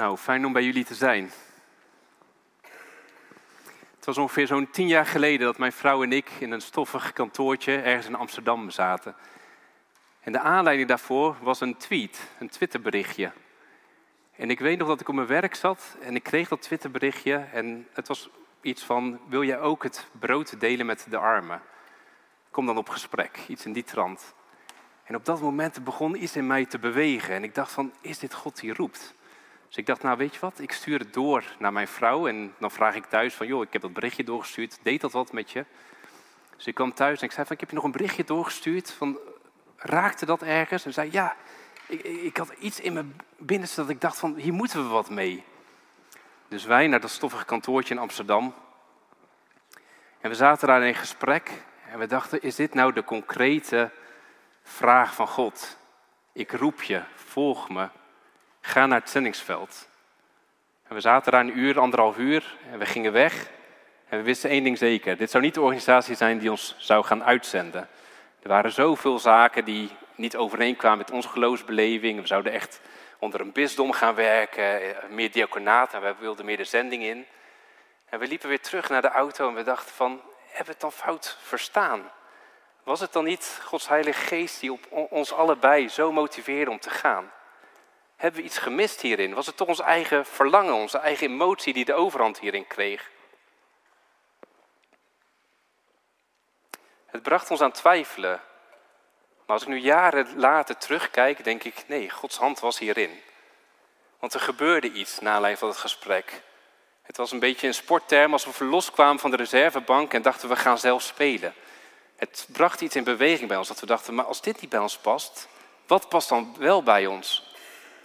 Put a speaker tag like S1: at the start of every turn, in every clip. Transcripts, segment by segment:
S1: Nou, fijn om bij jullie te zijn. Het was ongeveer zo'n tien jaar geleden dat mijn vrouw en ik in een stoffig kantoortje ergens in Amsterdam zaten. En de aanleiding daarvoor was een tweet, een Twitterberichtje. En ik weet nog dat ik op mijn werk zat en ik kreeg dat Twitterberichtje en het was iets van, wil jij ook het brood delen met de armen? Kom dan op gesprek, iets in die trant. En op dat moment begon iets in mij te bewegen en ik dacht van, is dit God die roept? Dus ik dacht, nou weet je wat, ik stuur het door naar mijn vrouw en dan vraag ik thuis van, joh, ik heb dat berichtje doorgestuurd, deed dat wat met je? Dus ik kwam thuis en ik zei van, ik heb je nog een berichtje doorgestuurd, van, raakte dat ergens? En zei, ja, ik, ik had iets in mijn binnenste dat ik dacht van, hier moeten we wat mee. Dus wij naar dat stoffige kantoortje in Amsterdam. En we zaten daar in gesprek en we dachten, is dit nou de concrete vraag van God? Ik roep je, volg me, ga naar het zendingsveld. En we zaten daar een uur, anderhalf uur en we gingen weg. En we wisten één ding zeker, dit zou niet de organisatie zijn die ons zou gaan uitzenden. Er waren zoveel zaken die niet overeenkwamen met onze geloofsbeleving. We zouden echt onder een bisdom gaan werken, eh, meer diaconaat en we wilden meer de zending in. En we liepen weer terug naar de auto en we dachten van, hebben we het dan fout verstaan? Was het dan niet Gods Heilige Geest die op ons allebei zo motiveerde om te gaan? Hebben we iets gemist hierin? Was het toch ons eigen verlangen, onze eigen emotie die de overhand hierin kreeg? Het bracht ons aan twijfelen. Maar als ik nu jaren later terugkijk, denk ik, nee, Gods hand was hierin. Want er gebeurde iets na aanleiding van het gesprek. Het was een beetje een sportterm alsof we loskwamen van de reservebank en dachten we gaan zelf spelen. Het bracht iets in beweging bij ons dat we dachten, maar als dit niet bij ons past, wat past dan wel bij ons?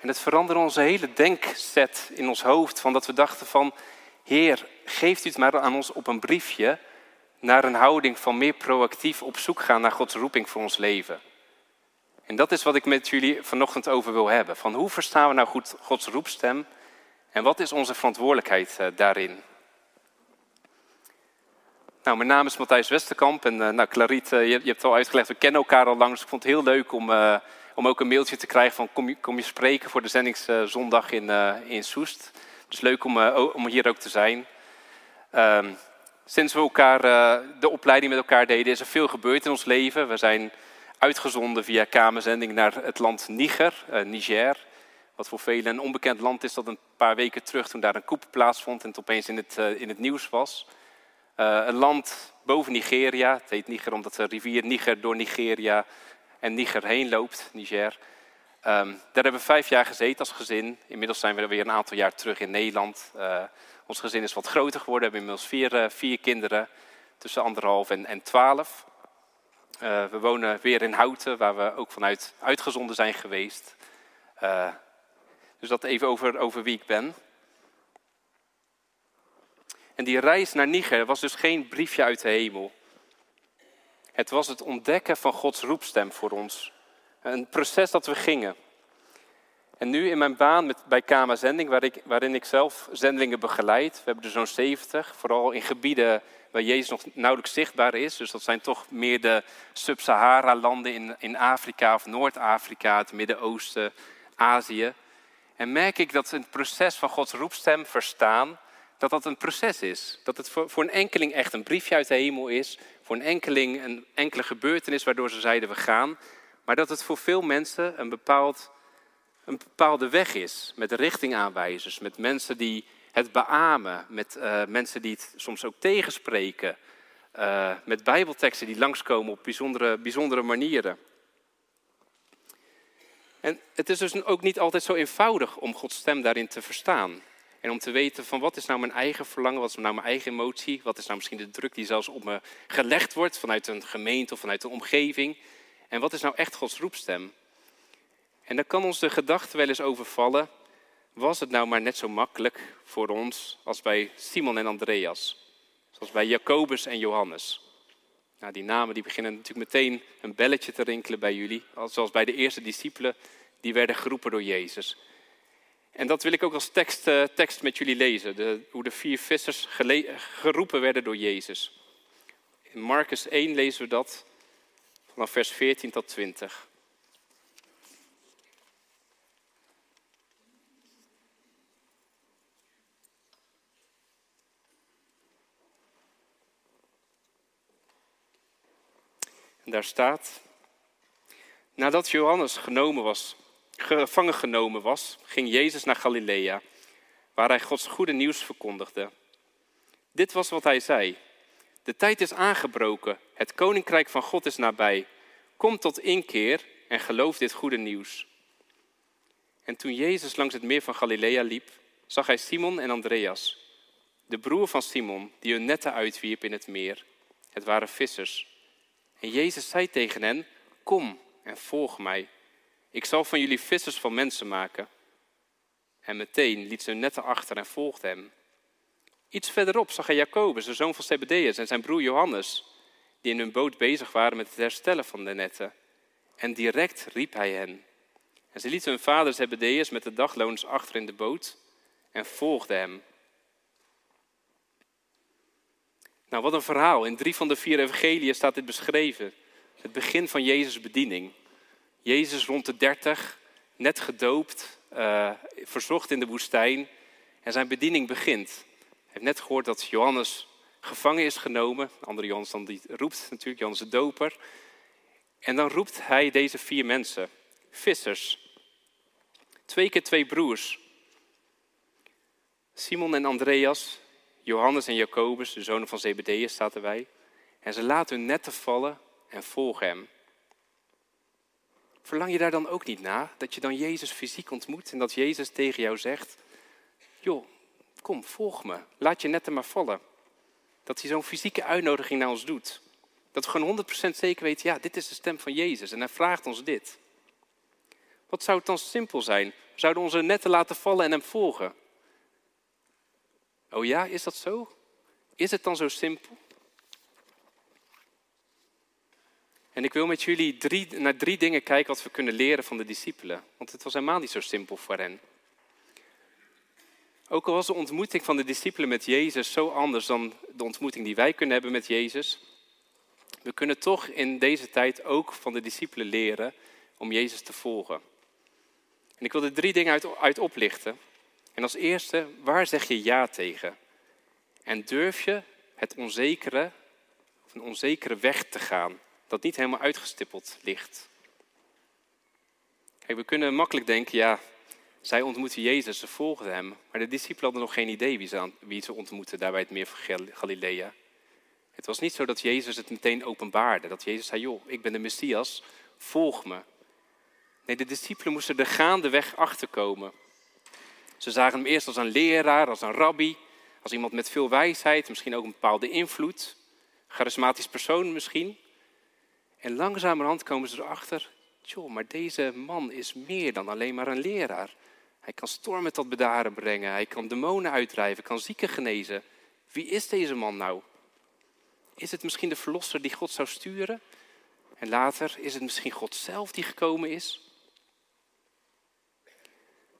S1: En het veranderde onze hele denkset in ons hoofd, van dat we dachten van, Heer, geeft u het maar aan ons op een briefje, naar een houding van meer proactief op zoek gaan naar Gods roeping voor ons leven. En dat is wat ik met jullie vanochtend over wil hebben. Van hoe verstaan we nou goed Gods roepstem en wat is onze verantwoordelijkheid uh, daarin? Nou, mijn naam is Matthijs Westerkamp en uh, nou, Clariet, uh, je, je, hebt het al uitgelegd, we kennen elkaar al lang, dus ik vond het heel leuk om, om ook een mailtje te krijgen van kom je, kom je spreken voor de zendingszondag in, in Soest. Dus leuk om, om hier ook te zijn. Ehm, sinds we elkaar, de opleiding met elkaar deden, is er veel gebeurd in ons leven. We zijn uitgezonden via kamerzending naar het land Niger, Niger. Wat voor velen een onbekend land is, dat een paar weken terug toen daar een coup plaatsvond en het opeens in het, in het nieuws was. Een land boven Nigeria, het heet Niger omdat de rivier Niger door Nigeria en Niger heen loopt, Niger. Um, daar hebben we vijf jaar gezeten als gezin. Inmiddels zijn we weer een aantal jaar terug in Nederland. Uh, ons gezin is wat groter geworden, we hebben inmiddels vier, vier kinderen, tussen anderhalf en, en twaalf. we wonen weer in Houten, waar we ook vanuit uitgezonden zijn geweest. Dus dat even over, over wie ik ben. En die reis naar Niger was dus geen briefje uit de hemel. Het was het ontdekken van Gods roepstem voor ons. Een proces dat we gingen. En nu in mijn baan met, bij Kama Zending, waar ik, waarin ik zelf zendingen begeleid. We hebben er zo'n 70, vooral in gebieden waar Jezus nog nauwelijks zichtbaar is. Dus dat zijn toch meer de Sub-Sahara-landen in, in Afrika of Noord-Afrika, het Midden-Oosten, Azië. En merk ik dat het proces van Gods roepstem verstaan, dat dat een proces is. Dat het voor, voor een enkeling echt een briefje uit de hemel is. Voor een enkeling een enkele gebeurtenis waardoor ze zeiden we gaan. Maar dat het voor veel mensen een, bepaald, een bepaalde weg is. Met richtingaanwijzers, met mensen die het beamen. Met uh, mensen die het soms ook tegenspreken. Uh, met bijbelteksten die langskomen op bijzondere, bijzondere manieren. En het is dus ook niet altijd zo eenvoudig om Gods stem daarin te verstaan. En om te weten van wat is nou mijn eigen verlangen, wat is nou mijn eigen emotie, wat is nou misschien de druk die zelfs op me gelegd wordt vanuit een gemeente of vanuit een omgeving. En wat is nou echt Gods roepstem? En dan kan ons de gedachte wel eens overvallen, was het nou maar net zo makkelijk voor ons als bij Simon en Andreas? Zoals bij Jacobus en Johannes. Nou, die namen die beginnen natuurlijk meteen een belletje te rinkelen bij jullie. Zoals bij de eerste discipelen, die werden geroepen door Jezus. En dat wil ik ook als tekst, eh, tekst met jullie lezen, de, hoe de vier vissers geroepen werden door Jezus. In Marcus 1 lezen we dat vanaf vers 14 tot 20. Daar staat, nadat Johannes genomen was gevangen genomen was, ging Jezus naar Galilea, waar hij Gods goede nieuws verkondigde. Dit was wat hij zei. De tijd is aangebroken, het koninkrijk van God is nabij. Kom tot inkeer en geloof dit goede nieuws. En toen Jezus langs het meer van Galilea liep, zag hij Simon en Andreas, de broer van Simon, die hun netten uitwierp in het meer. Het waren vissers. En Jezus zei tegen hen: Kom en volg mij. Ik zal van jullie vissers van mensen maken. En meteen liet ze hun netten achter en volgde hem. Iets verderop zag hij Jacobus, de zoon van Zebedeus, en zijn broer Johannes, die in hun boot bezig waren met het herstellen van de netten. En direct riep hij hen. En ze lieten hun vader Zebedeus met de dagloners achter in de boot en volgden hem. Nou, wat een verhaal. In drie van de vier evangeliën staat dit beschreven. Het begin van Jezus' bediening. Jezus rond de dertig, net gedoopt, uh, verzocht in de woestijn. En zijn bediening begint. Hij heeft net gehoord dat Johannes gevangen is genomen. andere Johannes dan die roept natuurlijk, Johannes de doper. En dan roept hij deze vier mensen, vissers. Twee keer twee broers. Simon en Andreas, Johannes en Jacobus, de zonen van Zebedeus, staat erbij. En ze laten hun netten vallen en volgen hem. Verlang je daar dan ook niet na? Dat je dan Jezus fysiek ontmoet en dat Jezus tegen jou zegt: Joh, kom, volg me. Laat je netten maar vallen. Dat hij zo'n fysieke uitnodiging naar ons doet. Dat we gewoon 100% zeker weten: ja, dit is de stem van Jezus en hij vraagt ons dit. Wat zou het dan simpel zijn? We zouden onze netten laten vallen en hem volgen. Oh ja, is dat zo? Is het dan zo simpel? En ik wil met jullie drie, naar drie dingen kijken wat we kunnen leren van de discipelen. Want het was helemaal niet zo simpel voor hen. Ook al was de ontmoeting van de discipelen met Jezus zo anders dan de ontmoeting die wij kunnen hebben met Jezus. We kunnen toch in deze tijd ook van de discipelen leren om Jezus te volgen. En ik wil er drie dingen uit, uit oplichten. En als eerste, waar zeg je ja tegen? En durf je het onzekere, of een onzekere weg te gaan, dat niet helemaal uitgestippeld ligt? Kijk, we kunnen makkelijk denken, ja, zij ontmoeten Jezus, ze volgden hem. Maar de discipelen hadden nog geen idee wie ze, wie ze ontmoetten daar bij het meer van Galilea. Het was niet zo dat Jezus het meteen openbaarde. Dat Jezus zei, joh, ik ben de Messias, volg me. Nee, de discipelen moesten er gaandeweg achterkomen. Ze zagen hem eerst als een leraar, als een rabbi, als iemand met veel wijsheid, misschien ook een bepaalde invloed, charismatisch persoon misschien. En langzamerhand komen ze erachter, joh, maar deze man is meer dan alleen maar een leraar. Hij kan stormen tot bedaren brengen, hij kan demonen uitdrijven, kan zieken genezen. Wie is deze man nou? Is het misschien de verlosser die God zou sturen? En later is het misschien God zelf die gekomen is?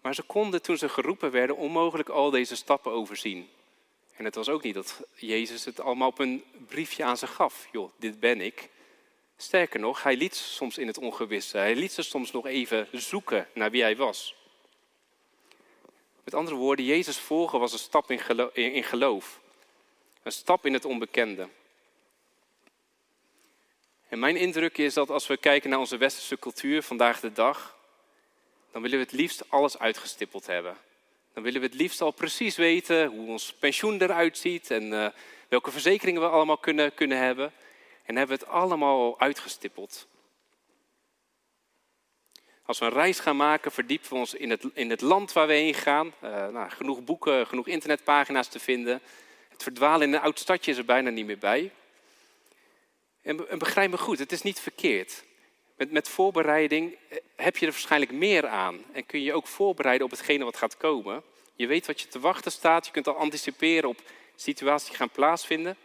S1: Maar ze konden toen ze geroepen werden onmogelijk al deze stappen overzien. En het was ook niet dat Jezus het allemaal op een briefje aan ze gaf. Joh, dit ben ik. Sterker nog, hij liet ze soms in het ongewisse. Hij liet ze soms nog even zoeken naar wie hij was. Met andere woorden, Jezus volgen was een stap in geloof. Een stap in het onbekende. En mijn indruk is dat als we kijken naar onze westerse cultuur vandaag de dag, dan willen we het liefst alles uitgestippeld hebben. Dan willen we het liefst al precies weten hoe ons pensioen eruit ziet en uh, welke verzekeringen we allemaal kunnen, kunnen hebben. En hebben we het allemaal al uitgestippeld. Als we een reis gaan maken, verdiepen we ons in het, in het land waar we heen gaan. Uh, nou, genoeg boeken, genoeg internetpagina's te vinden. Het verdwalen in een oud stadje is er bijna niet meer bij. En, en begrijp me goed, het is niet verkeerd. Met, met voorbereiding eh, heb je er waarschijnlijk meer aan. En kun je ook voorbereiden op hetgene wat gaat komen. Je weet wat je te wachten staat. Je kunt al anticiperen op situaties die gaan plaatsvinden.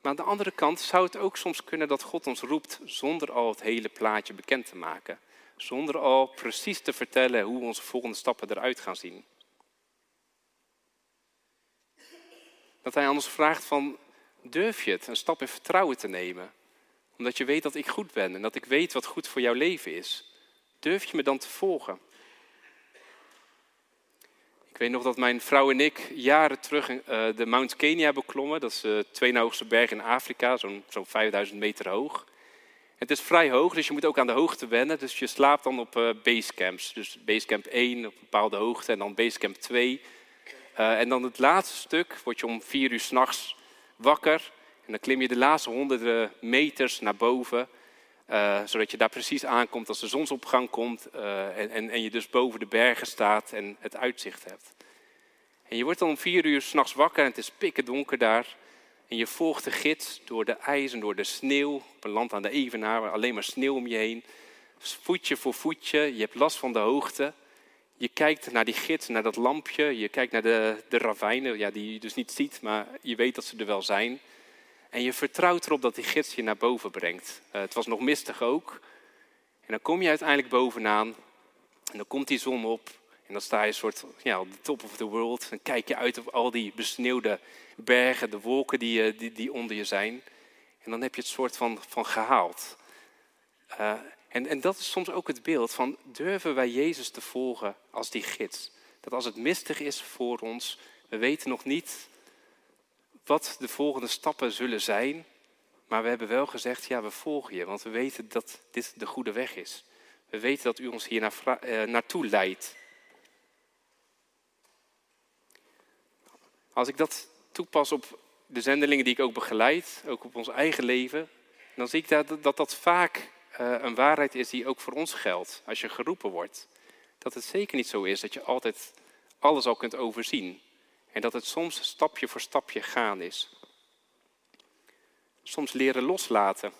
S1: Maar aan de andere kant zou het ook soms kunnen dat God ons roept zonder al het hele plaatje bekend te maken. Zonder al precies te vertellen hoe onze volgende stappen eruit gaan zien. Dat hij ons vraagt van, durf je het een stap in vertrouwen te nemen? Omdat je weet dat ik goed ben en dat ik weet wat goed voor jouw leven is. Durf je me dan te volgen? Ik weet nog dat mijn vrouw en ik jaren terug uh, de Mount Kenya beklommen. Dat is de tweede hoogste berg in Afrika, zo'n zo'n 5000 meter hoog. Het is vrij hoog, dus je moet ook aan de hoogte wennen. Dus je slaapt dan op uh, basecamps. Dus basecamp 1 op een bepaalde hoogte en dan basecamp 2. Uh, en dan het laatste stuk word je om vier uur s'nachts wakker. En dan klim je de laatste honderden meters naar boven. Uh, zodat je daar precies aankomt als de zonsopgang komt. Uh, en, en, en, je dus boven de bergen staat en het uitzicht hebt. En je wordt dan om vier uur s'nachts wakker en het is pikken donker daar. En je volgt de gids door de ijs en door de sneeuw. Op een land aan de Evenaar, waar alleen maar sneeuw om je heen. Voetje voor voetje, je hebt last van de hoogte. Je kijkt naar die gids, naar dat lampje. Je kijkt naar de, de ravijnen, ja, die je dus niet ziet, maar je weet dat ze er wel zijn. En je vertrouwt erop dat die gids je naar boven brengt. Uh, het was nog mistig ook. En dan kom je uiteindelijk bovenaan. En dan komt die zon op. En dan sta je een soort ja, op de top of the world. Dan kijk je uit op al die besneeuwde bergen, de wolken die, eh, die, die onder je zijn. En dan heb je het soort van, van gehaald. Uh, en, en dat is soms ook het beeld van durven wij Jezus te volgen als die gids. Dat als het mistig is voor ons, we weten nog niet wat de volgende stappen zullen zijn. Maar we hebben wel gezegd, ja, we volgen je, want we weten dat dit de goede weg is. We weten dat u ons hier eh, naartoe leidt. Als ik dat toepas op de zendelingen die ik ook begeleid, ook op ons eigen leven, dan zie ik dat dat, dat vaak uh, een waarheid is die ook voor ons geldt. Als je geroepen wordt. Dat het zeker niet zo is dat je altijd alles al kunt overzien. En dat het soms stapje voor stapje gaan is. Soms leren loslaten.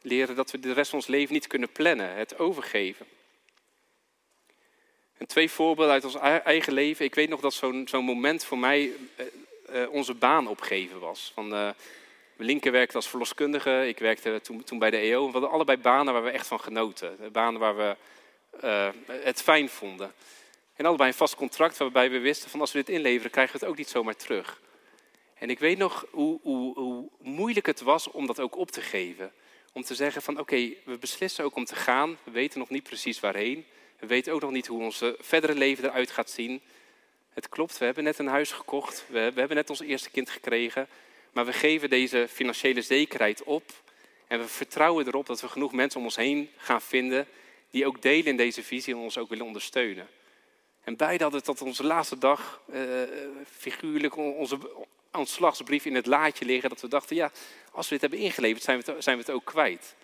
S1: Leren dat we de rest van ons leven niet kunnen plannen, het overgeven. En twee voorbeelden uit ons eigen leven. Ik weet nog dat zo'n zo'n moment voor mij uh, uh, onze baan opgeven was. Van, uh, Linker werkte als verloskundige, ik werkte toen, toen bij de EO. We hadden allebei banen waar we echt van genoten. Banen waar we het fijn vonden. En allebei een vast contract waarbij we wisten van als we dit inleveren, krijgen we het ook niet zomaar terug. En ik weet nog hoe, hoe, moeilijk het was om dat ook op te geven. Om te zeggen van oké, we beslissen ook om te gaan. We weten nog niet precies waarheen. We weten ook nog niet hoe ons verdere leven eruit gaat zien. Het klopt, we hebben net een huis gekocht. We, we hebben net ons eerste kind gekregen. Maar we geven deze financiële zekerheid op. En we vertrouwen erop dat we genoeg mensen om ons heen gaan vinden. die ook delen in deze visie en ons ook willen ondersteunen. En beide hadden tot onze laatste dag uh, figuurlijk onze ontslagsbrief in het laadje liggen. Dat we dachten, ja, als we dit hebben ingeleverd, zijn we het, zijn we het ook kwijt.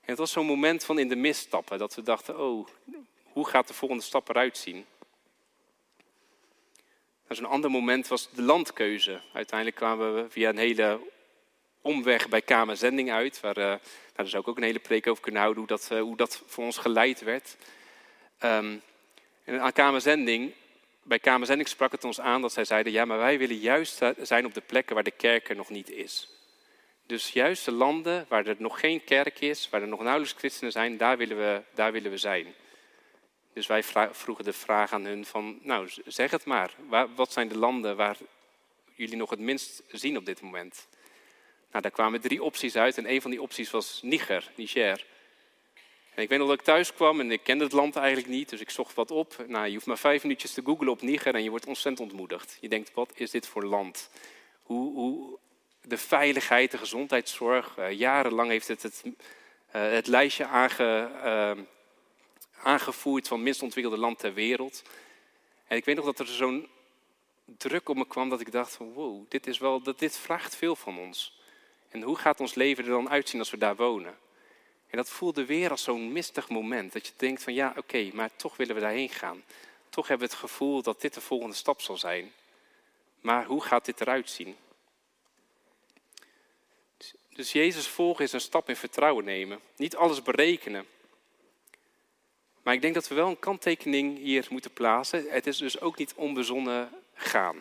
S1: En het was zo'n moment van in de mist stappen. Dat we dachten, oh, hoe gaat de volgende stap eruit zien? Nou, zo'n ander moment was de landkeuze. Uiteindelijk kwamen we via een hele omweg bij Kamerzending uit. Waar, uh, daar zou ik ook een hele preek over kunnen houden, hoe dat, uh, hoe dat voor ons geleid werd. Um, en aan Kamerzending, bij Kamerzending sprak het ons aan dat zij zeiden, ja, maar wij willen juist zijn op de plekken waar de kerk er nog niet is. Dus juist de landen waar er nog geen kerk is, waar er nog nauwelijks christenen zijn, daar willen we, daar willen we zijn. Dus wij vroegen de vraag aan hun van, nou zeg het maar, wat zijn de landen waar jullie nog het minst zien op dit moment? Nou, daar kwamen drie opties uit en een van die opties was Niger, Niger. En ik weet nog dat ik thuis kwam en ik kende het land eigenlijk niet, dus ik zocht wat op. Nou, je hoeft maar vijf minuutjes te googlen op Niger en je wordt ontzettend ontmoedigd. Je denkt, wat is dit voor land? Hoe, hoe de veiligheid, de gezondheidszorg, uh, jarenlang heeft het het, uh, het lijstje aange, uh, aangevoerd van minst ontwikkelde land ter wereld. En ik weet nog dat er zo'n druk op me kwam dat ik dacht wow, dit, is wel, dat, dit vraagt veel van ons. En hoe gaat ons leven er dan uitzien als we daar wonen? En dat voelde weer als zo'n mistig moment. Dat je denkt van ja, oké, maar toch willen we daarheen gaan. Toch hebben we het gevoel dat dit de volgende stap zal zijn. Maar hoe gaat dit eruit zien? Dus Jezus volgen is een stap in vertrouwen nemen. Niet alles berekenen. Maar ik denk dat we wel een kanttekening hier moeten plaatsen. Het is dus ook niet onbezonnen gaan.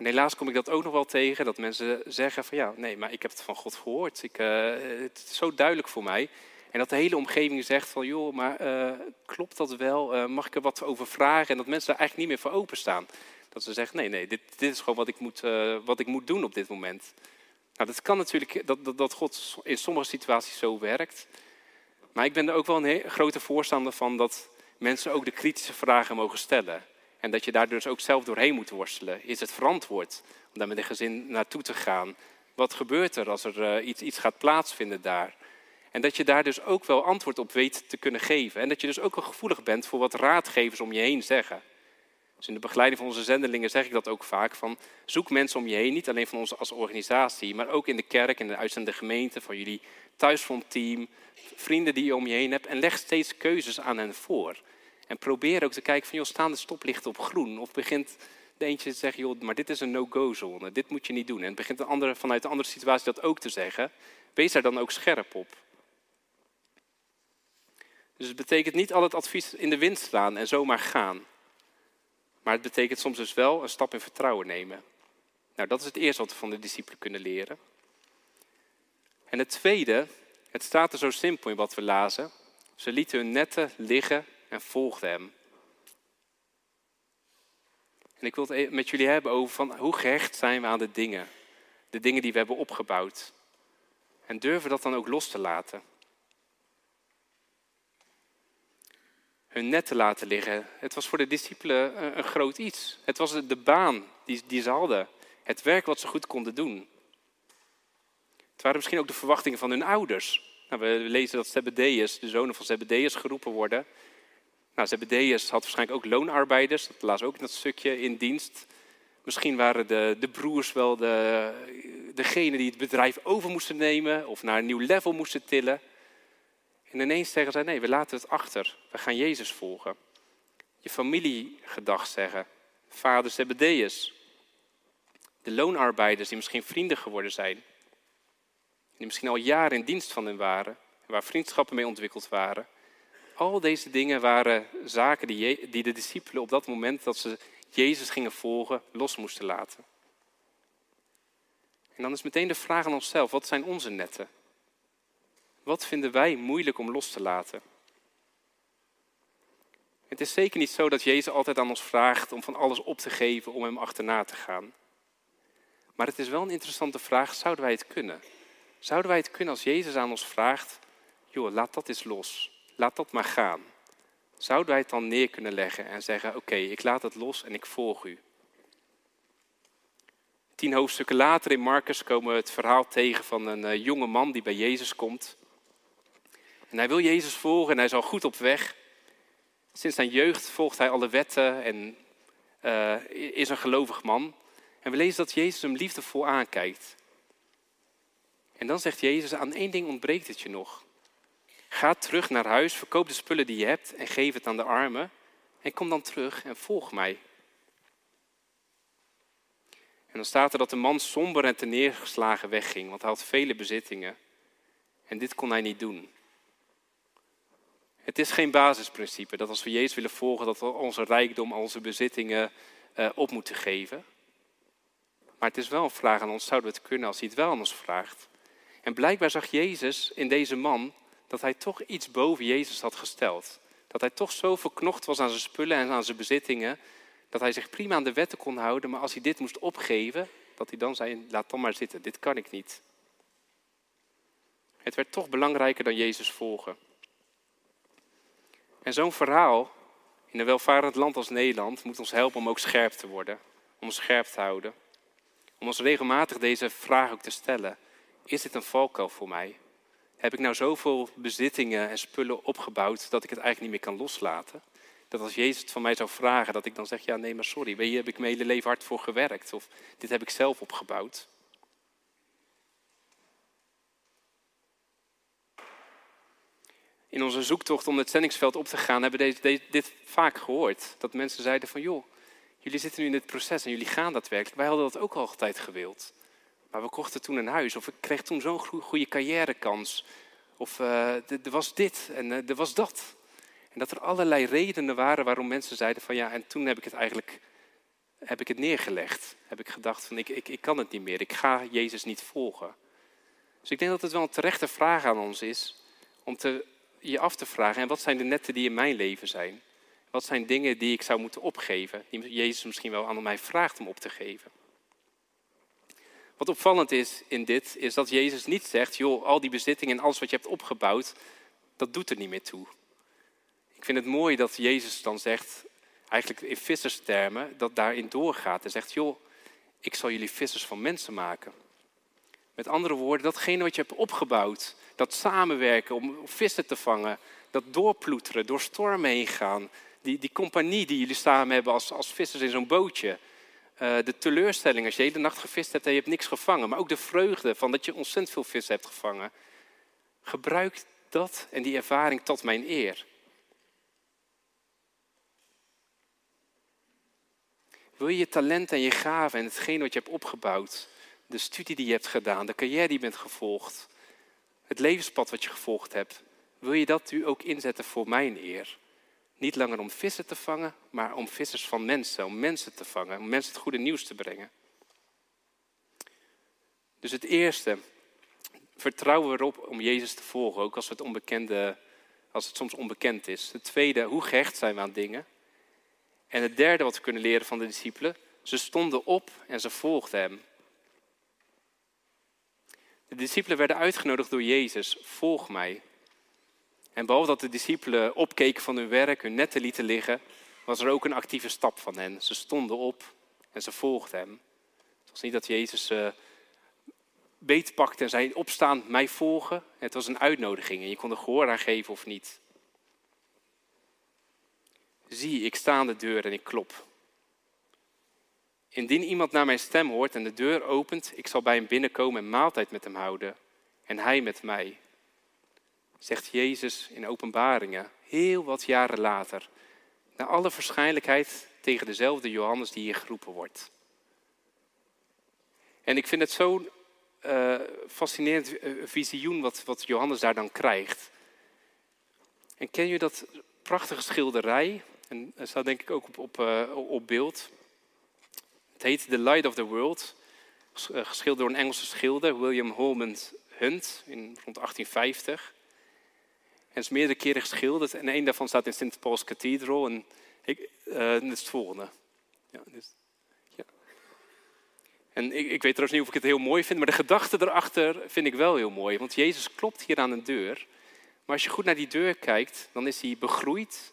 S1: En helaas kom ik dat ook nog wel tegen, dat mensen zeggen van ja, nee, maar ik heb het van God gehoord. Ik, uh, het is zo duidelijk voor mij. En dat de hele omgeving zegt van joh, maar uh, klopt dat wel? Uh, mag ik er wat over vragen? En dat mensen daar eigenlijk niet meer voor openstaan. Dat ze zeggen nee, nee, dit, dit is gewoon wat ik, moet, wat ik moet doen op dit moment. Nou, dat kan natuurlijk, dat, dat, dat God in sommige situaties zo werkt. Maar ik ben er ook wel een grote voorstander van dat mensen ook de kritische vragen mogen stellen. En dat je daar dus ook zelf doorheen moet worstelen. Is het verantwoord om daar met een gezin naartoe te gaan? Wat gebeurt er als er uh, iets, iets gaat plaatsvinden daar? En dat je daar dus ook wel antwoord op weet te kunnen geven. En dat je dus ook wel gevoelig bent voor wat raadgevers om je heen zeggen. Dus in de begeleiding van onze zendelingen zeg ik dat ook vaak. Van zoek mensen om je heen, niet alleen van ons als organisatie, maar ook in de kerk en de uitzendende gemeente, van jullie thuisfrontteam, vrienden die je om je heen hebt. En leg steeds keuzes aan hen voor. En probeer ook te kijken van, joh, staan de stoplichten op groen? Of begint de eentje te zeggen, joh, maar dit is een no-go zone, dit moet je niet doen. En begint de andere, vanuit een andere situatie dat ook te zeggen. Wees daar dan ook scherp op. Dus het betekent niet al het advies in de wind slaan en zomaar gaan. Maar het betekent soms dus wel een stap in vertrouwen nemen. Nou, dat is het eerste wat we van de discipelen kunnen leren. En het tweede, het staat er zo simpel in wat we lazen. Ze lieten hun netten liggen en volgden hem. En ik wil het e- met jullie hebben over van hoe gehecht zijn we aan de dingen. De dingen die we hebben opgebouwd. En durven dat dan ook los te laten. hun net te laten liggen. Het was voor de discipelen een, groot iets. Het was de baan die, die ze hadden. Het werk wat ze goed konden doen. Het waren misschien ook de verwachtingen van hun ouders. Nou, we lezen dat Zebedeus, de zonen van Zebedeus, geroepen worden. Nou, Zebedeus had waarschijnlijk ook loonarbeiders. Dat laat ook in dat stukje in dienst. Misschien waren de, de broers wel de, degene die het bedrijf over moesten nemen of naar een nieuw level moesten tillen. En ineens zeggen zij, nee, we laten het achter. We gaan Jezus volgen. Je familiegedacht zeggen. Vader Zebedeus. De loonarbeiders die misschien vrienden geworden zijn. Die misschien al jaren in dienst van hen waren. Waar vriendschappen mee ontwikkeld waren. Al deze dingen waren zaken die, die de discipelen op dat moment dat ze Jezus gingen volgen, los moesten laten. En dan is meteen de vraag aan onszelf, wat zijn onze netten? Wat vinden wij moeilijk om los te laten? Het is zeker niet zo dat Jezus altijd aan ons vraagt om van alles op te geven om hem achterna te gaan. Maar het is wel een interessante vraag, zouden wij het kunnen? Zouden wij het kunnen als Jezus aan ons vraagt, joh, laat dat eens los, laat dat maar gaan. Zouden wij het dan neer kunnen leggen en zeggen, oké, ik laat het los en ik volg u. Tien hoofdstukken later in Marcus komen we het verhaal tegen van een eh, jonge man die bij Jezus komt. En hij wil Jezus volgen en hij is al goed op weg. Sinds zijn jeugd volgt hij alle wetten en uh, is een gelovig man. En we lezen dat Jezus hem liefdevol aankijkt. En dan zegt Jezus, aan één ding ontbreekt het je nog. Ga terug naar huis, verkoop de spullen die je hebt en geef het aan de armen. En kom dan terug en volg mij. En dan staat er dat de man somber en neergeslagen wegging, want hij had vele bezittingen. En dit kon hij niet doen. Het is geen basisprincipe dat als we Jezus willen volgen, dat we onze rijkdom, onze bezittingen uh, op moeten geven. Maar het is wel een vraag aan ons, zouden we het kunnen als hij het wel aan ons vraagt? En blijkbaar zag Jezus in deze man dat hij toch iets boven Jezus had gesteld. Dat hij toch zo verknocht was aan zijn spullen en aan zijn bezittingen, dat hij zich prima aan de wetten kon houden, maar als hij dit moest opgeven, dat hij dan zei, laat dan maar zitten, dit kan ik niet. Het werd toch belangrijker dan Jezus volgen. En zo'n verhaal in een welvarend land als Nederland moet ons helpen om ook scherp te worden. Om ons scherp te houden. Om ons regelmatig deze vraag ook te stellen. Is dit een valkuil voor mij? Heb ik nou zoveel bezittingen en spullen opgebouwd dat ik het eigenlijk niet meer kan loslaten? Dat als Jezus het van mij zou vragen, dat ik dan zeg, ja nee maar sorry, hier heb ik mijn hele leven hard voor gewerkt. Of dit heb ik zelf opgebouwd. in onze zoektocht om het zendingsveld op te gaan, hebben we deze, dit vaak gehoord. Dat mensen zeiden van, joh, jullie zitten nu in dit proces en jullie gaan daadwerkelijk. Wij hadden dat ook altijd gewild. Maar we kochten toen een huis, of ik kreeg toen zo'n goede carrièrekans. Of er was dit en er was dat. En dat er allerlei redenen waren waarom mensen zeiden van, ja, en toen heb ik het eigenlijk heb ik het neergelegd. Heb ik gedacht van, ik, ik, ik kan het niet meer, ik ga Jezus niet volgen. Dus ik denk dat het wel een terechte vraag aan ons is om te je af te vragen, en wat zijn de netten die in mijn leven zijn? Wat zijn dingen die ik zou moeten opgeven, die Jezus misschien wel aan mij vraagt om op te geven? Wat opvallend is in dit, is dat Jezus niet zegt, joh, al die bezittingen en alles wat je hebt opgebouwd, dat doet er niet meer toe. Ik vind het mooi dat Jezus dan zegt, eigenlijk in visserstermen, dat daarin doorgaat. En zegt, joh, ik zal jullie vissers van mensen maken. Met andere woorden, datgene wat je hebt opgebouwd, dat samenwerken om vissen te vangen, dat doorploeteren, door stormen heen gaan, die, die compagnie die jullie samen hebben als, als vissers in zo'n bootje, uh, de teleurstelling als je de hele nacht gevist hebt en je hebt niks gevangen, maar ook de vreugde van dat je ontzettend veel vis hebt gevangen. Gebruik dat en die ervaring tot mijn eer. Wil je je talent en je gaven en hetgeen wat je hebt opgebouwd, de studie die je hebt gedaan, de carrière die je bent gevolgd, het levenspad wat je gevolgd hebt, wil je dat u ook inzetten voor mijn eer? Niet langer om vissen te vangen, maar om vissers van mensen, om mensen te vangen, om mensen het goede nieuws te brengen. Dus het eerste, vertrouwen erop om Jezus te volgen, ook als het, onbekende, als het soms onbekend is. Het tweede, hoe gehecht zijn we aan dingen? En het derde wat we kunnen leren van de discipelen, ze stonden op en ze volgden hem. De discipelen werden uitgenodigd door Jezus, volg mij. En behalve dat de discipelen opkeken van hun werk, hun netten lieten liggen, was er ook een actieve stap van hen. Ze stonden op en ze volgden hem. Het was niet dat Jezus ze uh, beet en zei, opstaan, mij volgen. Het was een uitnodiging en je kon er gehoor aan geven of niet. Zie, ik sta aan de deur en ik klop. Indien iemand naar mijn stem hoort en de deur opent, ik zal bij hem binnenkomen en maaltijd met hem houden. En hij met mij. Zegt Jezus in openbaringen, heel wat jaren later. Naar alle waarschijnlijkheid tegen dezelfde Johannes die hier geroepen wordt. En ik vind het zo'n uh, fascinerend eh, visioen wat, wat Johannes daar dan krijgt. En ken je dat prachtige schilderij? En dat staat denk ik ook op, op, uh, op beeld. Het heet The Light of the World. Geschilderd door een Engelse schilder, William Holman Hunt, in rond 1850. Is meerdere keren geschilderd. En een daarvan staat in St. Paul's Cathedral. En ik, dit is het volgende. Ja, dus, ja. En ik, ik weet trouwens niet of ik het heel mooi vind, maar de gedachte erachter vind ik wel heel mooi. Want Jezus klopt hier aan een deur. Maar als je goed naar die deur kijkt, dan is die begroeid.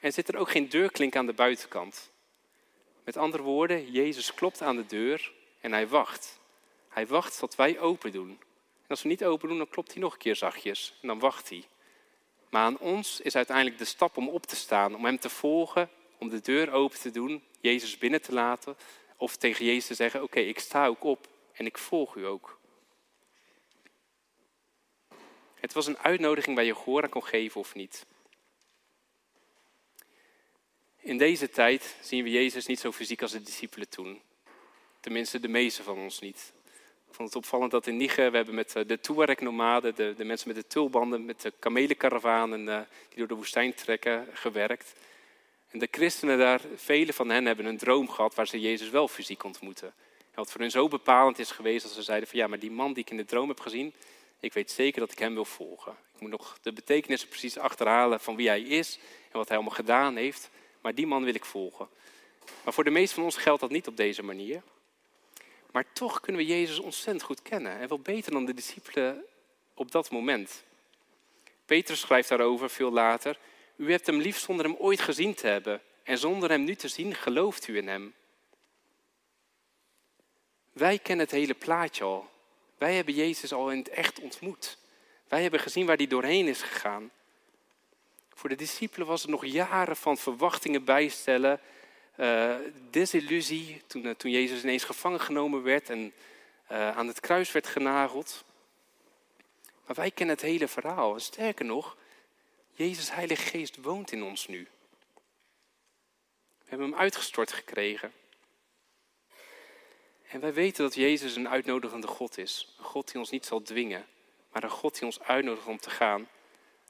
S1: En zit er ook geen deurklink aan de buitenkant. Met andere woorden, Jezus klopt aan de deur en hij wacht. Hij wacht tot wij open doen. En als we niet open doen, dan klopt hij nog een keer zachtjes. En dan wacht hij. Maar aan ons is uiteindelijk de stap om op te staan, om Hem te volgen, om de deur open te doen, Jezus binnen te laten. Of tegen Jezus te zeggen, oké, ik sta ook op en ik volg u ook. Het was een uitnodiging waar je gehoor aan kon geven of niet. In deze tijd zien we Jezus niet zo fysiek als de discipelen toen. Tenminste, de meeste van ons niet. Ik vond het opvallend dat in Niger, we hebben met eh, de Tuareg-nomaden, de, de, mensen met de tulbanden, met de kamelenkaravanen uh, die door de woestijn trekken, gewerkt. En de christenen daar, vele van hen hebben een droom gehad waar ze Jezus wel fysiek ontmoeten. En wat voor hen zo bepalend is geweest als ze zeiden van ja, maar die man die ik in de droom heb gezien, ik weet zeker dat ik hem wil volgen. Ik moet nog de betekenissen precies achterhalen van wie hij is en wat hij allemaal gedaan heeft, maar die man wil ik volgen. Maar voor de meesten van ons geldt dat niet op deze manier. Maar toch kunnen we Jezus ontzettend goed kennen. En wel beter dan de discipelen op dat moment. Petrus schrijft daarover veel later. U hebt hem lief zonder hem ooit gezien te hebben. En zonder hem nu te zien, gelooft u in hem. Wij kennen het hele plaatje al. Wij hebben Jezus al in het echt ontmoet. Wij hebben gezien waar hij doorheen is gegaan. Voor de discipelen was het nog jaren van verwachtingen bijstellen uh, desillusie toen, uh, toen Jezus ineens gevangen genomen werd en uh, aan het kruis werd genageld. Maar wij kennen het hele verhaal. sterker nog, Jezus Heilige Geest woont in ons nu. We hebben hem uitgestort gekregen. En wij weten dat Jezus een uitnodigende God is. Een God die ons niet zal dwingen, maar een God die ons uitnodigt om te gaan.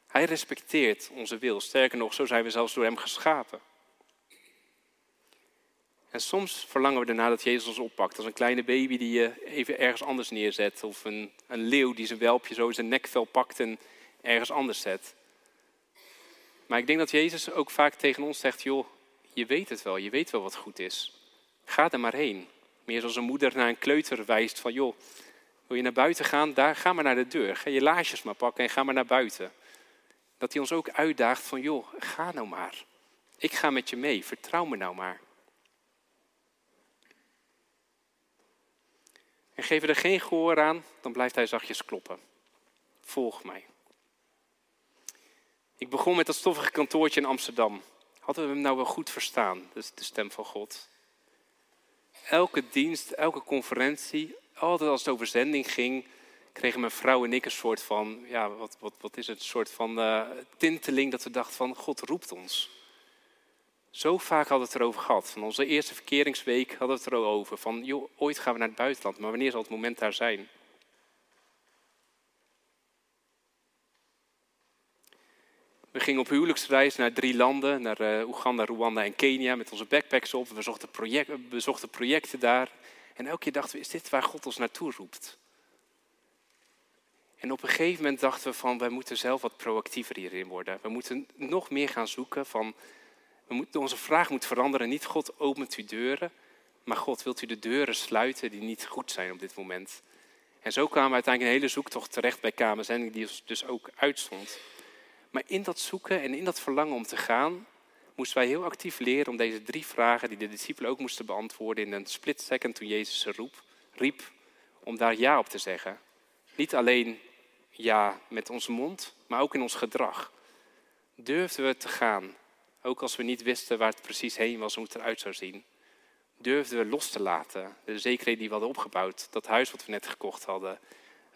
S1: Hij respecteert onze wil. Sterker nog, zo zijn we zelfs door hem geschapen. En soms verlangen we ernaar dat Jezus ons oppakt. Als een kleine baby die je even ergens anders neerzet. Of een, een leeuw die zijn welpje zo in zijn nekvel pakt en ergens anders zet. Maar ik denk dat Jezus ook vaak tegen ons zegt: joh, je weet het wel, je weet wel wat goed is. Ga er maar heen. Meer zoals een moeder naar een kleuter wijst van joh, wil je naar buiten gaan? Daar, ga maar naar de deur. Ga je laarsjes maar pakken en ga maar naar buiten. Dat hij ons ook uitdaagt van, joh, ga nou maar. Ik ga met je mee, vertrouw me nou maar. En geven er geen gehoor aan, dan blijft hij zachtjes kloppen. Volg mij. Ik begon met dat stoffige kantoortje in Amsterdam. Hadden we hem nou wel goed verstaan, dus de stem van God? Elke dienst, elke conferentie, altijd als het over zending ging, kregen mijn vrouw en ik een soort van, ja, wat, wat, wat is het, een soort van uh, tinteling dat we dachten van, God roept ons. Zo vaak hadden we het erover gehad. Van onze eerste verkeringsweek hadden we het erover. Van, joh, ooit gaan we naar het buitenland, maar wanneer zal het moment daar zijn? We gingen op huwelijksreis naar drie landen, naar uh, Oeganda, Rwanda en Kenia, met onze backpacks op. We zochten, project, bezochten projecten daar. En elke keer dachten we, is dit waar God ons naartoe roept? En op een gegeven moment dachten we van, wij moeten zelf wat proactiever hierin worden. We moeten nog meer gaan zoeken van, we moeten, onze vraag moet veranderen. Niet God opent u deuren, maar God wilt u de deuren sluiten die niet goed zijn op dit moment. En zo kwamen we uiteindelijk een hele zoektocht terecht bij KMSN, die dus ook uitstond. Maar in dat zoeken en in dat verlangen om te gaan, moesten wij heel actief leren om deze drie vragen, die de discipelen ook moesten beantwoorden in een split second toen Jezus ze roep, riep, om daar ja op te zeggen. Niet alleen ja met onze mond, maar ook in ons gedrag. Durfden we te gaan, ook als we niet wisten waar het precies heen was hoe het eruit zou zien. Durfden we los te laten, de zekerheid die we hadden opgebouwd, dat huis wat we net gekocht hadden,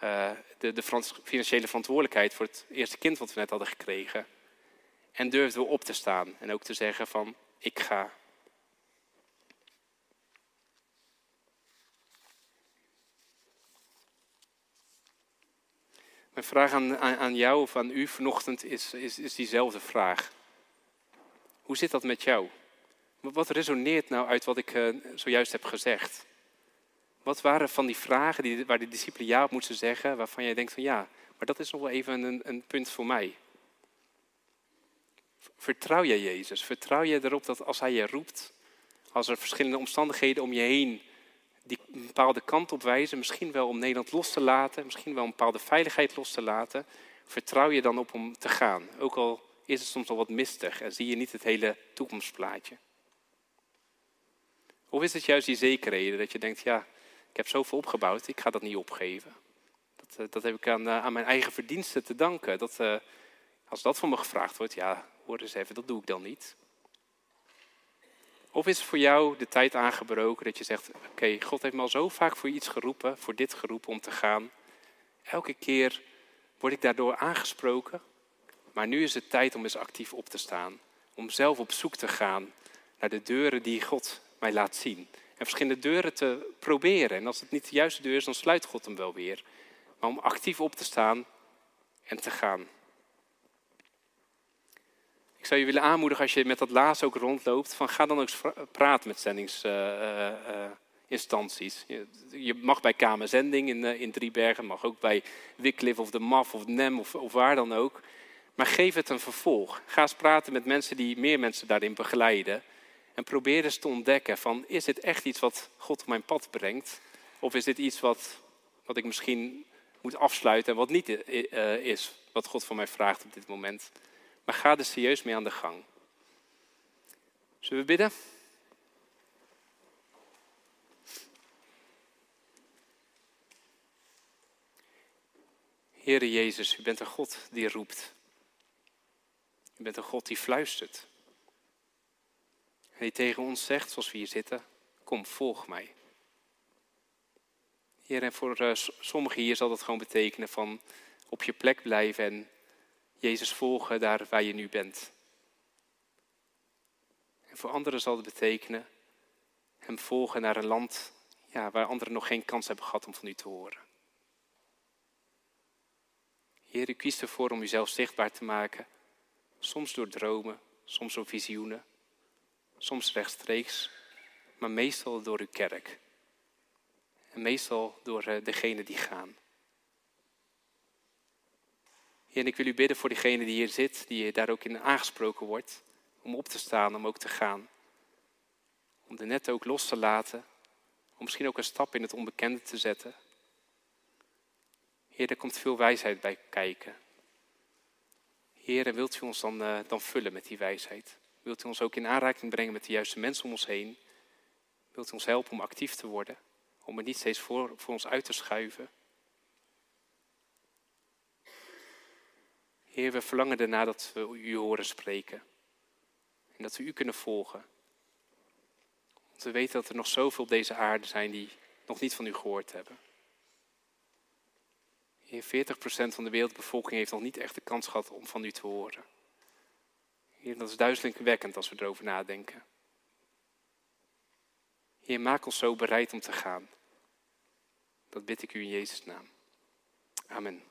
S1: uh, de, de financiële verantwoordelijkheid voor het eerste kind wat we net hadden gekregen. En durfden we op te staan en ook te zeggen van, ik ga. Mijn vraag aan, aan jou of aan u vanochtend is, is, is diezelfde vraag. Hoe zit dat met jou? Wat resoneert nou uit wat ik uh, zojuist heb gezegd? Wat waren van die vragen die, waar de discipelen ja op moesten zeggen, waarvan jij denkt van ja, maar dat is nog wel even een, een punt voor mij. Vertrouw jij Jezus? Vertrouw jij erop dat als Hij je roept, als er verschillende omstandigheden om je heen die een bepaalde kant op wijzen, misschien wel om Nederland los te laten, misschien wel een bepaalde veiligheid los te laten, vertrouw je dan op om te gaan? Ook al is het soms al wat mistig en zie je niet het hele toekomstplaatje. Of is het juist die zekerheden dat je denkt, ja, ik heb zoveel opgebouwd, ik ga dat niet opgeven. Dat, eh, dat heb ik aan, eh, aan, mijn eigen verdiensten te danken. Dat, uh, als dat van me gevraagd wordt, ja, hoor eens even, dat doe ik dan niet. Of is voor jou de tijd aangebroken dat je zegt: Oké, God heeft me al zo vaak voor iets geroepen, voor dit geroepen om te gaan. Elke keer word ik daardoor aangesproken. Maar nu is het tijd om eens actief op te staan. Om zelf op zoek te gaan naar de deuren die God mij laat zien. En verschillende deuren te proberen. En als het niet de juiste deur is, dan sluit God hem wel weer. Maar om actief op te staan en te gaan. Ik zou je willen aanmoedigen als je met dat laatste ook rondloopt, van ga dan ook praten met zendingsinstanties. Je, mag bij Kamer Zending in, uh, in Driebergen, mag ook bij Wycliffe of de MAF of NEM of, of waar dan ook. Maar geef het een vervolg. Ga eens praten met mensen die meer mensen daarin begeleiden. En probeer eens te ontdekken van, is dit echt iets wat God op mijn pad brengt? Of is dit iets wat, wat ik misschien moet afsluiten en wat niet is wat God van mij vraagt op dit moment? Maar ga er serieus mee aan de gang. Zullen we bidden? Heere Jezus, u bent een God die roept. U bent een God die fluistert. En die tegen ons zegt, zoals we hier zitten, kom, volg mij. Heer, en voor uh, sommigen hier zal dat gewoon betekenen van op je plek blijven en Jezus volgen daar waar je nu bent. En voor anderen zal het betekenen hem volgen naar een land ja, waar anderen nog geen kans hebben gehad om van u te horen. Heer, u kiest ervoor om uzelf zichtbaar te maken. Soms door dromen, soms door visioenen, soms rechtstreeks, maar meestal door uw kerk. En meestal door eh, degenen die gaan. en ik wil u bidden voor diegene die hier zit, die daar ook in aangesproken wordt, om op te staan, om ook te gaan. Om de net ook los te laten, om misschien ook een stap in het onbekende te zetten. Heer, er komt veel wijsheid bij kijken. Heer, wilt u ons dan, uh, dan vullen met die wijsheid? Wilt u ons ook in aanraking brengen met de juiste mensen om ons heen? Wilt u ons helpen om actief te worden? Om het niet steeds voor, voor ons uit te schuiven? Heer, we verlangen erna dat we u horen spreken. En dat we u kunnen volgen. Want we weten dat er nog zoveel op deze aarde zijn die nog niet van u gehoord hebben. Heer, 40% van de wereldbevolking heeft nog niet echt de kans gehad om van u te horen. Heer, dat is duizelingwekkend als we erover nadenken. Heer, maak ons zo bereid om te gaan. Dat bid ik u in Jezus' naam. Amen.